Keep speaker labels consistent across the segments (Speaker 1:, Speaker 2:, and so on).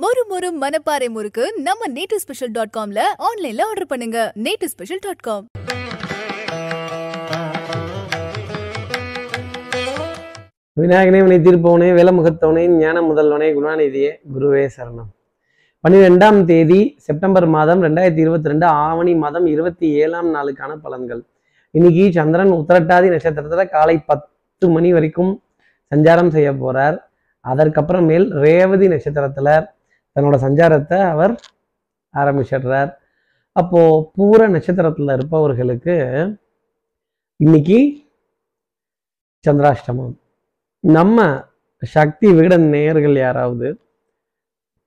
Speaker 1: மொறு மொறு மனப்பாறை முறுக்கு நம்ம நேட்டு ஸ்பெஷல் டாட் காம்ல ஆன்லைன்ல ஆர்டர் பண்ணுங்க. நேட்டு ஸ்பெஷல் டாட் காம்
Speaker 2: விநாயகனே வினை தீர்ப்பவனே வேலமுகத்தவனே ஞான முதல்வனே குணாநிதியே குருவே சரணம். பன்னிரெண்டாம் தேதி செப்டம்பர் மாதம் ரெண்டாயிரத்தி இருபத்தி ரெண்டு ஆவணி மாதம் இருபத்தி ஏழாம் நாளுக்கான பலன்கள். இன்னைக்கு சந்திரன் உத்தரட்டாதி நட்சத்திரத்துல காலை பத்து மணி வரைக்கும் சஞ்சாரம் செய்ய போறார். அதற்கப்புறமேல் ரேவதி நட்சத்திரத்துல தன்னோட சஞ்சாரத்தை அவர் ஆரம்பிச்சிடுறார். அப்போது பூர நட்சத்திரத்தில் இருப்பவர்களுக்கு இன்னைக்கு சந்திராஷ்டமம். நம்ம சக்தி விகடன் நேயர்கள் யாராவது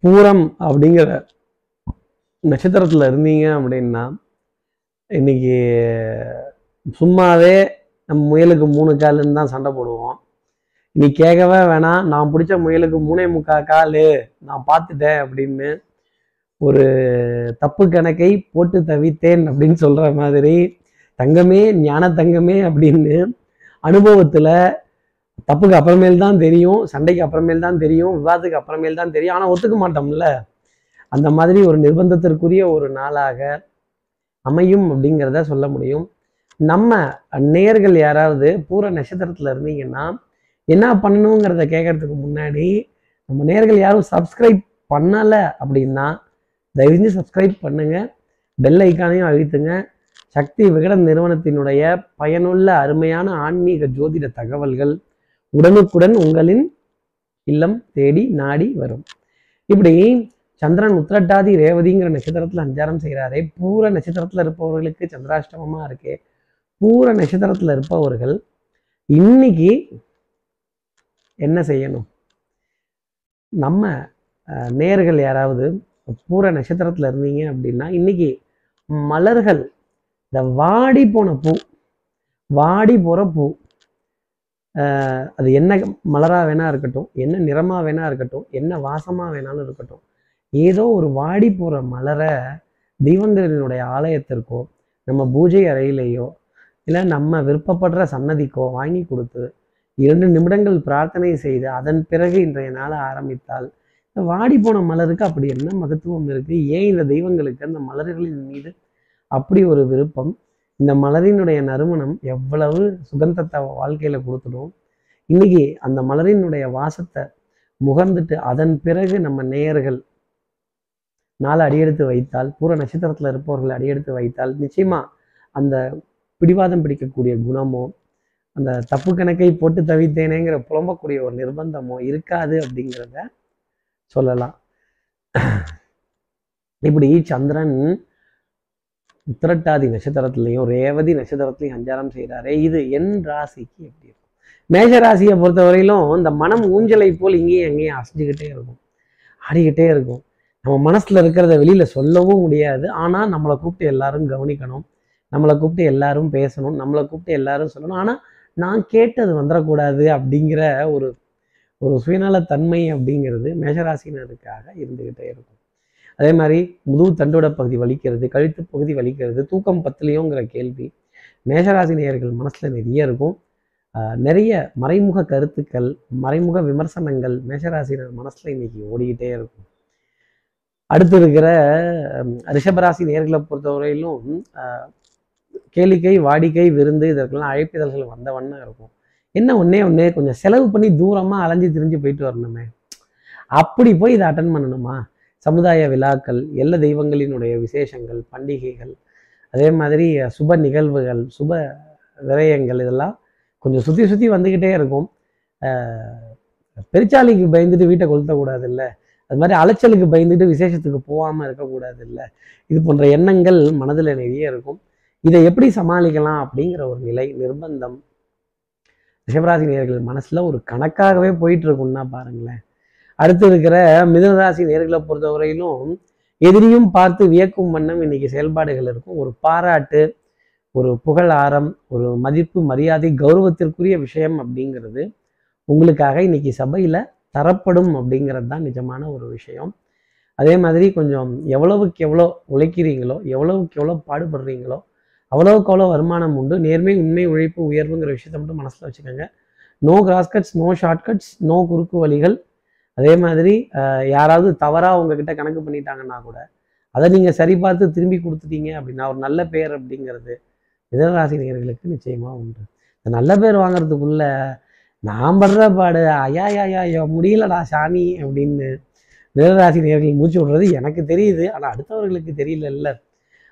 Speaker 2: பூரம் அப்படிங்கிற நட்சத்திரத்தில் இருந்தீங்க அப்படின்னா இன்னைக்கு சும்மாவே நம்ம முயலுக்கு மூணு காலுன்னு தான் சண்டை போடுவோம். நீ கேட்கவே வேணாம். நான் பிடிச்ச முயலுக்கு மூணே முக்கா காலு. நான் பார்த்துட்டேன் அப்படின்னு ஒரு தப்பு கணக்கை போட்டு தவித்தேன் அப்படின்னு சொல்ற மாதிரி தங்கமே ஞான தங்கமே அப்படின்னு அனுபவத்துல தப்புக்கு அப்புறமேல் தான் தெரியும் சண்டைக்கு அப்புறமேல் தான் தெரியும் விவாதத்துக்கு அப்புறமேல் தான் தெரியும். ஆனால் ஒத்துக்க மாட்டோம்ல. அந்த மாதிரி ஒரு நிர்பந்தத்திற்குரிய ஒரு நாளாக அமையும் அப்படிங்கிறத சொல்ல முடியும். நம்ம நேர்கள் யாராவது பூர நட்சத்திரத்தில் இருந்தீங்கன்னா என்ன பண்ணணுங்கிறத கேட்கறதுக்கு முன்னாடி நம்ம நேர்கள் யாரும் சப்ஸ்கிரைப் பண்ணலை அப்படின்னா தயவு செஞ்சு சப்ஸ்கிரைப் பண்ணுங்க. பெல் ஐக்கானையும் அழுத்துங்க. சக்தி விகடன் நிறுவனத்தினுடைய பயனுள்ள அருமையான ஆன்மீக ஜோதிட தகவல்கள் உடனுக்குடன் உங்களின் இல்லம் தேடி நாடி வரும். இப்படி சந்திரன் உத்திரட்டாதி ரேவதிங்கிற நட்சத்திரத்தில் அஞ்சாரம் செய்கிறாரே பூர நட்சத்திரத்தில் இருப்பவர்களுக்கு சந்திராஷ்டமமாக இருக்கே. பூர நட்சத்திரத்தில் இருப்பவர்கள் இன்னைக்கு என்ன செய்யணும்? நம்ம அஹ், நேர்கள் யாராவது பூர நட்சத்திரத்துல இருந்தீங்க அப்படின்னா இன்னைக்கு மலர்கள் இந்த வாடி போன பூ வாடி போற பூ அது என்ன மலரா வேணா இருக்கட்டும் என்ன நிறமா வேணா இருக்கட்டும் என்ன வாசமா வேணாலும் இருக்கட்டும் ஏதோ ஒரு வாடி போற மலரை தெய்வங்களினுடைய ஆலயத்திற்கோ நம்ம பூஜை அறையிலேயோ இல்லை நம்ம விருப்பப்படுற சன்னதிக்கோ வாங்கி கொடுத்து இரண்டு நிமிடங்கள் பிரார்த்தனை செய்து அதன் பிறகு இன்றைய நாளை ஆரம்பித்தால். இந்த வாடி போன மலருக்கு அப்படி என்ன மகத்துவம் இருக்குது ஏன் இந்த தெய்வங்களுக்கு அந்த மலர்களின் மீது அப்படி ஒரு விருப்பம்? இந்த மலரினுடைய நறுமணம் எவ்வளவு சுகந்தத்தை வாழ்க்கையில் கொடுத்துடும்? இன்னைக்கு அந்த மலரினுடைய வாசத்தை முகர்ந்துட்டு அதன் பிறகு நம்ம நேயர்கள் நாலு அடியெடுத்து வைத்தால் பூர நட்சத்திரத்தில் இருப்பவர்கள் அடியெடுத்து வைத்தால் நிச்சயமா அந்த பிடிவாதம் பிடிக்கக்கூடிய குணமோ அந்த தப்பு கணக்கை போட்டு தவித்தேனேங்கிற புலம்பக்கூடிய ஒரு நிர்பந்தமோ இருக்காது அப்படிங்கிறத சொல்லலாம். இப்படி சந்திரன் உத்திரட்டாதி நட்சத்திரத்திலையும் ரேவதி நட்சத்திரத்திலையும் சஞ்சாரம் செய்கிறாரே இது என் ராசிக்கு எப்படி இருக்கும்? மேஷ ராசியை பொறுத்தவரையிலும் இந்த மனம் ஊஞ்சலை போல் இங்கேயும் எங்கேயும் அசைஞ்சுக்கிட்டே இருக்கும். ஆடிக்கிட்டே இருக்கும். நம்ம மனசுல இருக்கிறத வெளியில சொல்லவும் முடியாது. ஆனா நம்மளை கூப்பிட்டு எல்லாரும் கவனிக்கணும். நம்மளை கூப்பிட்டு எல்லாரும் பேசணும். நம்மளை கூப்பிட்டு எல்லாரும் சொல்லணும். ஆனா நான் கேட்டது வந்துடக்கூடாது அப்படிங்கிற ஒரு ஒரு சுயநல தன்மை அப்படிங்கிறது மேஷராசினருக்காக இருந்துகிட்டே இருக்கும். அதே மாதிரி முதுகு தண்டோட பகுதி வலிக்கிறது கழுத்து பகுதி வலிக்கிறது தூக்கம் பத்திலையோங்கிற கேள்வி மேஷராசி நேயர்கள் மனசுல நிறைய இருக்கும். நிறைய மறைமுக கருத்துக்கள் மறைமுக விமர்சனங்கள் மேஷராசினர் மனசுல இன்னைக்கு ஓடிக்கிட்டே இருக்கும். அடுத்து இருக்கிற ரிஷபராசி நேர்களை பொறுத்தவரையிலும் ஆஹ், கேளிக்கை வாடிக்கை விருந்து இதற்கெல்லாம் அழைப்பிதழ்கள் வந்த வண்ணம் இருக்கும். என்ன ஒன்னே ஒண்ணே கொஞ்சம் செலவு பண்ணி தூரமாக அலைஞ்சு திரிஞ்சு போயிட்டு வரணுமே. அப்படி போய் இதை அட்டன் பண்ணணுமா? சமுதாய விழாக்கள் எல்லா தெய்வங்களினுடைய விசேஷங்கள் பண்டிகைகள் அதே மாதிரி சுப நிகழ்வுகள் சுப விரயங்கள் இதெல்லாம் கொஞ்சம் சுற்றி சுற்றி வந்துக்கிட்டே இருக்கும். பெருச்சாலைக்கு பயந்துட்டு வீட்டை கொளுத்தக்கூடாது இல்லை அது மாதிரி அலைச்சலுக்கு பயந்துட்டு விசேஷத்துக்கு போகாமல் இருக்கக்கூடாது இல்லை இது போன்ற எண்ணங்கள் மனதில் நிறைய இருக்கும். இதை எப்படி சமாளிக்கலாம் அப்படிங்கிற ஒரு நிலை நிர்பந்தம். ரிஷபராசி நேர்கள் மனசுல ஒரு கணக்காகவே போயிட்டு இருக்கும்னா பாருங்களேன். அடுத்து இருக்கிற மிதனராசி நேர்களை பொறுத்தவரையிலும் எதிரியும் பார்த்து வியக்கும் வண்ணம் இன்னைக்கு செயல்பாடுகள் இருக்கும். ஒரு பாராட்டு ஒரு புகழாரம் ஒரு மதிப்பு மரியாதை கௌரவத்திற்குரிய விஷயம் அப்படிங்கிறது உங்களுக்காக இன்னைக்கு சபையில தரப்படும் அப்படிங்கிறது தான் நிஜமான ஒரு விஷயம். அதே மாதிரி கொஞ்சம் எவ்வளவுக்கு எவ்வளோ உழைக்கிறீங்களோ எவ்வளவுக்கு எவ்வளோ பாடுபடுறீங்களோ அவ்வளவுக்கு அவ்வளோ வருமானம் உண்டு. நேர்மை உண்மை உழைப்பு உயர்வுங்கிற விஷயத்தை மட்டும் மனசில் வச்சுக்கோங்க. No cross cuts no shortcuts no குறுக்கு வழிகள். அதே மாதிரி யாராவது தவறாக உங்ககிட்ட கணக்கு பண்ணிட்டாங்கன்னா கூட அதை நீங்கள் சரி பார்த்து திரும்பி கொடுத்துட்டீங்க அப்படின்னா ஒரு நல்ல பேர் அப்படிங்கிறது மிதனராசி நேர்களுக்கு நிச்சயமாக உண்டு. இந்த நல்ல பேர் வாங்குறதுக்குள்ள நான் படுற பாடு ஐயா ஐயா ஐயா முடியலடா சாமி அப்படின்னு மிதனராசி நேர்கள் மூச்சு விடுறது எனக்கு தெரியுது. ஆனால் அடுத்தவர்களுக்கு தெரியலல்ல.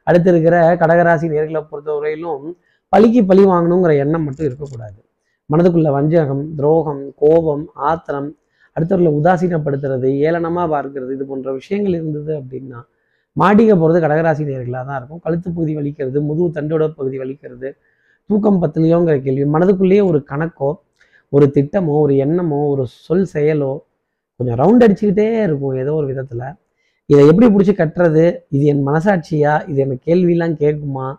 Speaker 2: அடுத்து இருக்கிற கடகராசி நேர்களை பொறுத்தவரையிலும் பழிக்கு பழி வாங்கணுங்கிற எண்ணம் மட்டும் இருக்கக்கூடாது. மனதுக்குள்ள வஞ்சகம் துரோகம் கோபம் ஆத்திரம் அடுத்தவர்களை உதாசீனப்படுத்துறது ஏளனமாக பார்க்கறது இது போன்ற விஷயங்கள் இருந்தது அப்படின்னா மாடிக்க போகிறது கடகராசி நேர்களாக தான் இருக்கும். கழுத்து பகுதி வலிக்கிறது முதுகு தண்டோட பகுதி வலிக்கிறது தூக்கம் பத்தலையோங்கிற கேள்வி மனதுக்குள்ளேயே ஒரு கணக்கோ ஒரு திட்டமோ ஒரு எண்ணமோ ஒரு சொல் செயலோ கொஞ்சம் ரவுண்ட் அடிச்சுக்கிட்டே இருக்கும் ஏதோ ஒரு விதத்தில். இதை எப்படி பிடிச்சி கட்டுறது? இது என் மனசாட்சியா? இது என்ன கேள்வியெல்லாம் கேட்குமா?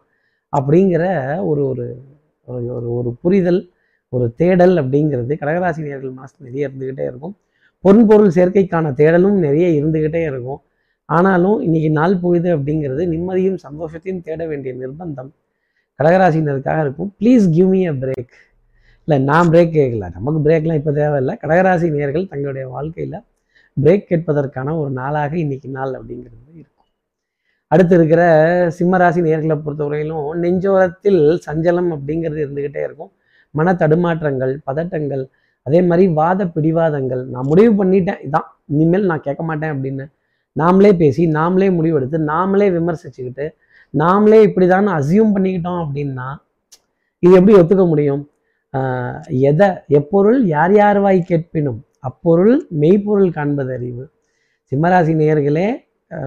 Speaker 2: அப்படிங்கிற ஒரு ஒரு ஒரு- ஒரு புரிதல் ஒரு தேடல் அப்படிங்கிறது கடகராசி மனசில் நிறைய இருந்துக்கிட்டே இருக்கும். பொருள் பொருள் சேர்க்கைக்கான தேடலும் நிறைய இருந்துக்கிட்டே இருக்கும். ஆனாலும் இன்னைக்கு நாள் பொழுது அப்படிங்கிறது நிம்மதியும் சந்தோஷத்தையும் தேட வேண்டிய நிர்பந்தம் கடகராசினருக்காக இருக்கும். Please give me a break இல்லை நான் பிரேக் கேட்கல. நமக்கு பிரேக்லாம் இப்போ தேவையில்லை. கடகராசி நேர்கள் தங்களுடைய வாழ்க்கையில் பிரேக் கேட்பதற்கான ஒரு நாளாக இன்னைக்கு நாள் அப்படிங்கிறது இருக்கும். அடுத்து இருக்கிற சிம்மராசி நேர்களை பொறுத்தவரையிலும் நெஞ்சோரத்தில் சஞ்சலம் அப்படிங்கிறது இருந்துக்கிட்டே இருக்கும். மன தடுமாற்றங்கள் பதட்டங்கள் அதே மாதிரி வாத பிடிவாதங்கள். நான் முடிவு பண்ணிட்டேன். இதான். இனிமேல் நான் கேட்க மாட்டேன் அப்படின்னு நாமளே பேசி நாமளே முடிவெடுத்து நாமளே விமர்சிச்சுக்கிட்டு நாமளே இப்படிதான் அசியூம் பண்ணிக்கிட்டோம் அப்படின்னா இது எப்படி ஒத்துக்க முடியும்? ஆஹ் எதை எப்பொருள் யார் யார் வாய் கேட்பினும்? அப்பொருள் மெய்ப்பொருள் காண்பது அறிவு சிம்மராசி நேர்களே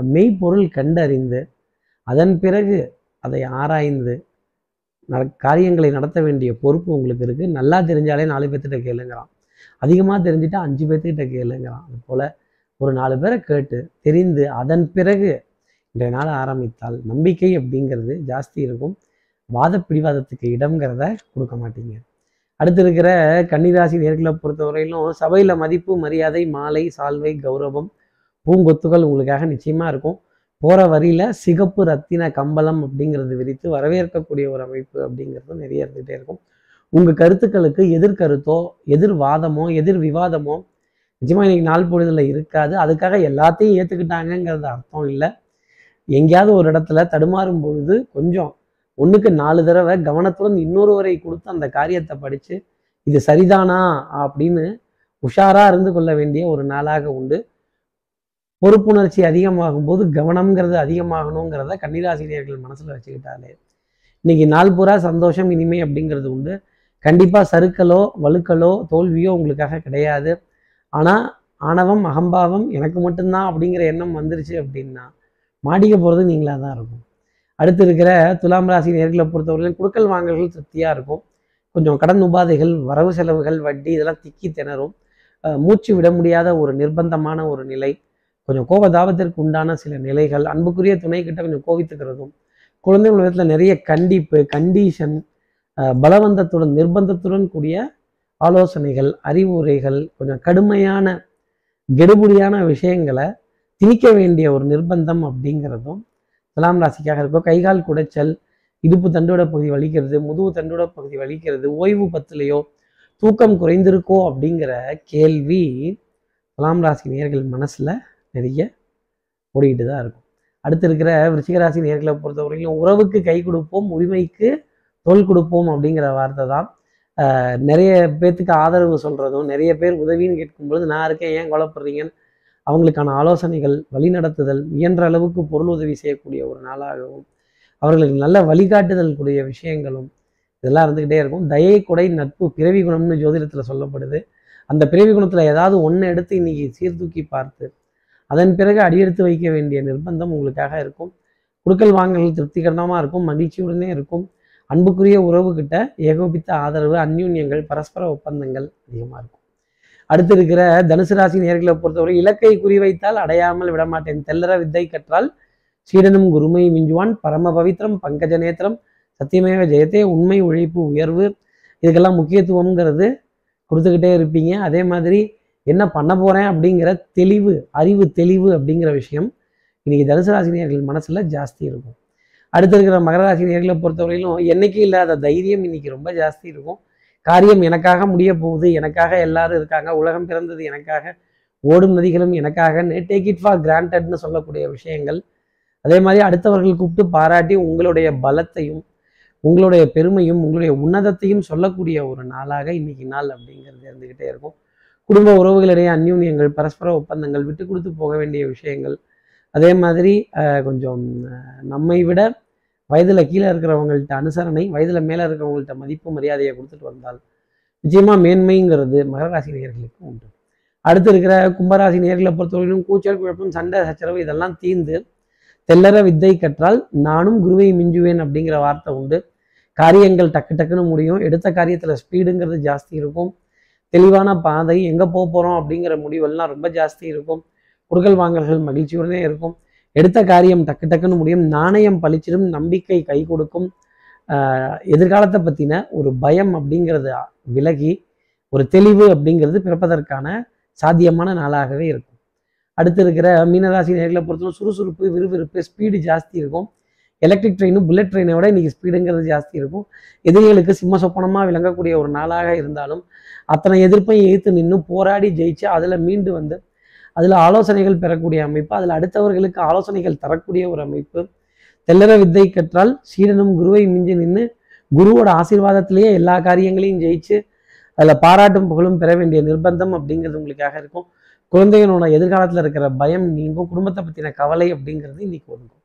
Speaker 2: மெய்ப்பொருள் கண்டறிந்து அதன் பிறகு அதை ஆராய்ந்து நட- காரியங்களை நடத்த வேண்டிய பொறுப்பு உங்களுக்கு இருக்குது நல்லா தெரிஞ்சாலே நாலு பேர்த்திட்ட கேளுங்கிறான் அதிகமாக தெரிஞ்சுட்டா அஞ்சு பேர்த்துக்கிட்ட கேளுங்கிறான் அது போல் ஒரு நாலு பேரை கேட்டு தெரிந்து அதன் பிறகு இன்றைய நாள் ஆரம்பித்தால் நம்பிக்கை அப்படிங்கிறது ஜாஸ்தி இருக்கும். வாத பிடிவாதத்துக்கு இடம்ங்கிறத கொடுக்க மாட்டீங்க. அடுத்து இருக்கிற கன்னிராசி நேர்களை பொறுத்தவரையிலும் சபையில் மதிப்பு மரியாதை மாலை சால்வை கௌரவம் பூங்கொத்துகள் உங்களுக்காக நிச்சயமாக இருக்கும். போகிற வரியில சிகப்பு ரத்தின கம்பளம் அப்படிங்கிறது விரித்து வரவேற்கக்கூடிய ஒரு அமைப்பு அப்படிங்கிறதும் நிறைய இருந்துகிட்டே இருக்கும். உங்கள் கருத்துக்களுக்கு எதிர்கருத்தோ எதிர் வாதமோ எதிர் விவாதமோ நிச்சயமாக இன்னைக்கு நாள் பொழுதில் இருக்காது. அதுக்காக எல்லாத்தையும் ஏற்றுக்கிட்டாங்கங்கிறது அர்த்தம் இல்லை. எங்கேயாவது ஒரு இடத்துல தடுமாறும் பொழுது கொஞ்சம் ஒன்றுக்கு நாலு தடவை கவனத்துடன் இன்னொருவரை கொடுத்து அந்த காரியத்தை படித்து இது சரிதானா அப்படின்னு உஷாராக இருந்து கொள்ள வேண்டிய ஒரு நாளாக உண்டு. பொறுப்புணர்ச்சி அதிகமாகும் போது கவனம்ங்கிறது அதிகமாகணுங்கிறத கன்னிராசினியர்கள் மனசில் வச்சுக்கிட்டாலே. இன்னைக்கு நாள் பூரா சந்தோஷம் இனிமை அப்படிங்கிறது உண்டு. கண்டிப்பாக சறுக்கலோ வழுக்கலோ தோல்வியோ உங்களுக்காக கிடையாது. ஆனால் ஆணவம் அகம்பாவம் எனக்கு மட்டும்தான் அப்படிங்கிற எண்ணம் வந்துருச்சு அப்படின்னா மாடிக்க போகிறது நீங்களாக தான் இருக்கும். அடுத்து இருக்கிற துலாம் ராசி நேர்களை பொறுத்தவரையிலும் குடுக்கல் வாங்கல்கள் திருப்தியாக இருக்கும். கொஞ்சம் கடன் உபாதைகள் வரவு செலவுகள் வட்டி இதெல்லாம் திக்கி திணறும். மூச்சு விட முடியாத ஒரு நிர்பந்தமான ஒரு நிலை. கொஞ்சம் கோபதாபத்திற்கு உண்டான சில நிலைகள். அன்புக்குரிய துணை கிட்ட கொஞ்சம் கோவித்துக்கிறதும் குழந்தைகள் விதத்தில் நிறைய கண்டிப்பு கண்டிஷன் பலவந்தத்துடன் நிர்பந்தத்துடன் கூடிய ஆலோசனைகள் அறிவுரைகள் கொஞ்சம் கடுமையான கெடுபுடியான விஷயங்களை திணிக்க வேண்டிய ஒரு நிர்பந்தம் அப்படிங்கிறதும் துலாம் ராசிக்காக இருக்கும் கைகால் குடைச்சல் இடுப்பு தண்டோட பகுதி வலிக்கிறது முதுகு தண்டோட பகுதி வலிக்கிறது ஓய்வு பத்துலையோ தூக்கம் குறைந்திருக்கோ அப்படிங்கிற கேள்வி துலாம் ராசி நேர்கள் மனசுல நிறைய ஓடிக்கிட்டு தான் இருக்கும். அடுத்து இருக்கிற விருச்சிகராசி நேர்களை பொறுத்தவரையிலும் உறவுக்கு கை கொடுப்போம் உரிமைக்கு தோல் கொடுப்போம் அப்படிங்கிற வார்த்தை தான். நிறைய பேர்த்துக்கு ஆதரவு சொல்றதும் நிறைய பேர் உதவின்னு கேட்கும்பொழுது நான் இருக்கேன் ஏன் கொலப்படுறீங்கன்னு அவங்களுக்கான ஆலோசனைகள் வழிநடத்துதல் இயன்ற அளவுக்கு பொருள் உதவி செய்யக்கூடிய ஒரு நாளாகவும் அவர்களுக்கு நல்ல வழிகாட்டுதல் கூடிய விஷயங்களும் இதெல்லாம் இருந்துக்கிட்டே இருக்கும். தயை கொடை நட்பு பிறவி குணம்னு ஜோதிடத்தில் சொல்லப்படுது. அந்த பிறவி குணத்தில் ஏதாவது ஒன்று எடுத்து இன்னைக்கு சீர்தூக்கி பார்த்து அதன் பிறகு அடியெடுத்து வைக்க வேண்டிய நிர்பந்தம் உங்களுக்காக இருக்கும். குடுக்கல் வாங்கல் திருப்திகரமாக இருக்கும் மகிழ்ச்சியுடனே இருக்கும். அன்புக்குரிய உறவுகிட்ட ஏகோபித்த ஆதரவு அந்யூன்யங்கள் பரஸ்பர ஒப்பந்தங்கள் அதிகமாக இருக்கும். அடுத்து இருக்கிற தனுசு ராசி நேர்களை பொறுத்தவரை இலக்கை குறிவைத்தால் அடையாமல் விடமாட்டேன். தெல்லற வித்தை கற்றால் சீடனும் குருமை மிஞ்சுவான். பரம பவித்ரம் பங்கஜ நேத்திரம் சத்தியமேவ ஜெயத்தே உண்மை உழைப்பு உயர்வு. இதுக்கெல்லாம் முக்கியத்துவம்ங்கிறது கொடுத்துக்கிட்டே இருப்பீங்க. அதே மாதிரி என்ன பண்ண போறேன் அப்படிங்கிற தெளிவு அறிவு தெளிவு அப்படிங்கிற விஷயம் இன்னைக்கு தனுசு ராசினியர்கள் மனசுல ஜாஸ்தி இருக்கும். அடுத்து இருக்கிற மகர ராசினியர்களை நேர்களை பொறுத்தவரையிலும் என்னைக்கு இல்லாத தைரியம் இன்னைக்கு ரொம்ப ஜாஸ்தி இருக்கும். காரியம் எனக்காக முடிய போகுது எனக்காக எல்லாரும் இருக்காங்க உலகம் பிறந்தது எனக்காக ஓடும் நதிகளும் எனக்காக டேக் இட் ஃபார் கிராண்டட்னு சொல்லக்கூடிய விஷயங்கள். அதே மாதிரி அடுத்தவர்கள் கூப்பிட்டு பாராட்டி உங்களுடைய பலத்தையும் உங்களுடைய பெருமையும் உங்களுடைய உன்னதத்தையும் சொல்லக்கூடிய ஒரு நாளாக இன்னைக்கு நாள் அப்படிங்கிறது இருந்துக்கிட்டே இருக்கும். குடும்ப உறவுகளிடையே அந்யூன்யங்கள் பரஸ்பர ஒப்பந்தங்கள் விட்டு கொடுத்து போக வேண்டிய விஷயங்கள். அதே மாதிரி கொஞ்சம் நம்மை விட வயதில் கீழே இருக்கிறவங்கள்ட்ட அனுசரணை வயதில் மேலே இருக்கிறவங்கள்ட்ட மதிப்பு மரியாதையை கொடுத்துட்டு வந்தால் நிச்சயமாக மேன்மைங்கிறது மகராசி நேர்களுக்கு உண்டு. அடுத்து இருக்கிற கும்பராசி நேர்களை பொறுத்தவரையிலும் கூச்சல் குழப்பம் சண்டை சச்சரவு இதெல்லாம் தீர்ந்து தெல்லற வித்தை கற்றால் நானும் குருவை மிஞ்சுவேன் அப்படிங்கிற வார்த்தை உண்டு. காரியங்கள் டக்கு டக்குன்னு முடியும். எடுத்த காரியத்தில் ஸ்பீடுங்கிறது ஜாஸ்தி இருக்கும். தெளிவான பாதை எங்கே போக போகிறோம் அப்படிங்கிற முடிவெல்லாம் ரொம்ப ஜாஸ்தி இருக்கும். குடுக்கல் வாங்கல்கள் மகிழ்ச்சியுடனே இருக்கும். எடுத்த காரியம் டக்கு டக்குன்னு முடியும். நாணயம் பளிச்சிடும் நம்பிக்கை கை கொடுக்கும். எதிர்காலத்தை பற்றின ஒரு பயம் அப்படிங்கிறது விலகி ஒரு தெளிவு அப்படிங்கிறது பிறப்பதற்கான சாத்தியமான நாளாகவே இருக்கும். அடுத்து இருக்கிற மீனராசி நேர்களை பொறுத்தவரை சுறுசுறுப்பு விறுவிறுப்பு ஸ்பீடு ஜாஸ்தி இருக்கும். எலக்ட்ரிக் ட்ரெயினும் புல்லட் ட்ரெயினை விட இன்னைக்கு ஸ்பீடுங்கிறது ஜாஸ்தி இருக்கும். எதிரிகளுக்கு சிம்ம சொப்பனமாக விளங்கக்கூடிய ஒரு நாளாக இருந்தாலும் அத்தனை எதிர்ப்பையும் எதிர்த்து நின்று போராடி ஜெயிச்சு அதில் மீண்டு வந்து அதில் ஆலோசனைகள் பெறக்கூடிய அமைப்பு அதில் அடுத்தவர்களுக்கு ஆலோசனைகள் தரக்கூடிய ஒரு அமைப்பு. தெல்லற வித்தை கற்றால் சீடனும் குருவை மிஞ்சி நின்று குருவோட ஆசீர்வாதத்திலேயே எல்லா காரியங்களையும் ஜெயிச்சு அதில் பாராட்டும் புகழும் பெற வேண்டிய நிர்பந்தம் அப்படிங்கிறது உங்களுக்காக இருக்கும். குழந்தைகளோட எதிர்காலத்தில் இருக்கிற பயம் நீங்கும் குடும்பத்தை பற்றின கவலை அப்படிங்கிறது இன்னைக்கு ஒதுங்கும்.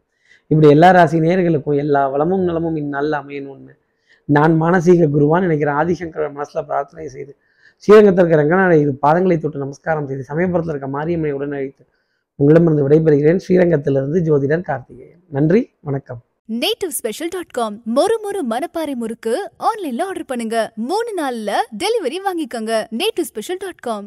Speaker 2: இப்படி எல்லா ராசி நேர்களுக்கும் எல்லா வளமும் நலமும் இந்நாளில் அமையணும்னு நான் மானசீக குருவான் நினைக்கிறேன் ஆதிசங்கர மனசில் பிரார்த்தனை செய்து ஸ்ரீரங்கத்தில் இருக்க ரங்கநாத இரு பாதங்களை தொட்டு நமஸ்காரம் செய்து சமயபுரத்தில் இருக்க மாரியம்மனை உடன் அழைத்து உங்களிடமிருந்து விடைபெறுகிறேன். ஸ்ரீரங்கத்திலிருந்து ஜோதிடர் கார்த்திகேயன். நன்றி வணக்கம்.
Speaker 1: நேட்டிவ் ஸ்பெஷல் டாட் காம் மொறு மொறு மனப்பாறை முறுக்கு ஆன்லைன்ல ஆர்டர் பண்ணுங்க. மூணு நாள்ல டெலிவரி வாங்கிக்கோங்க. Native special dot com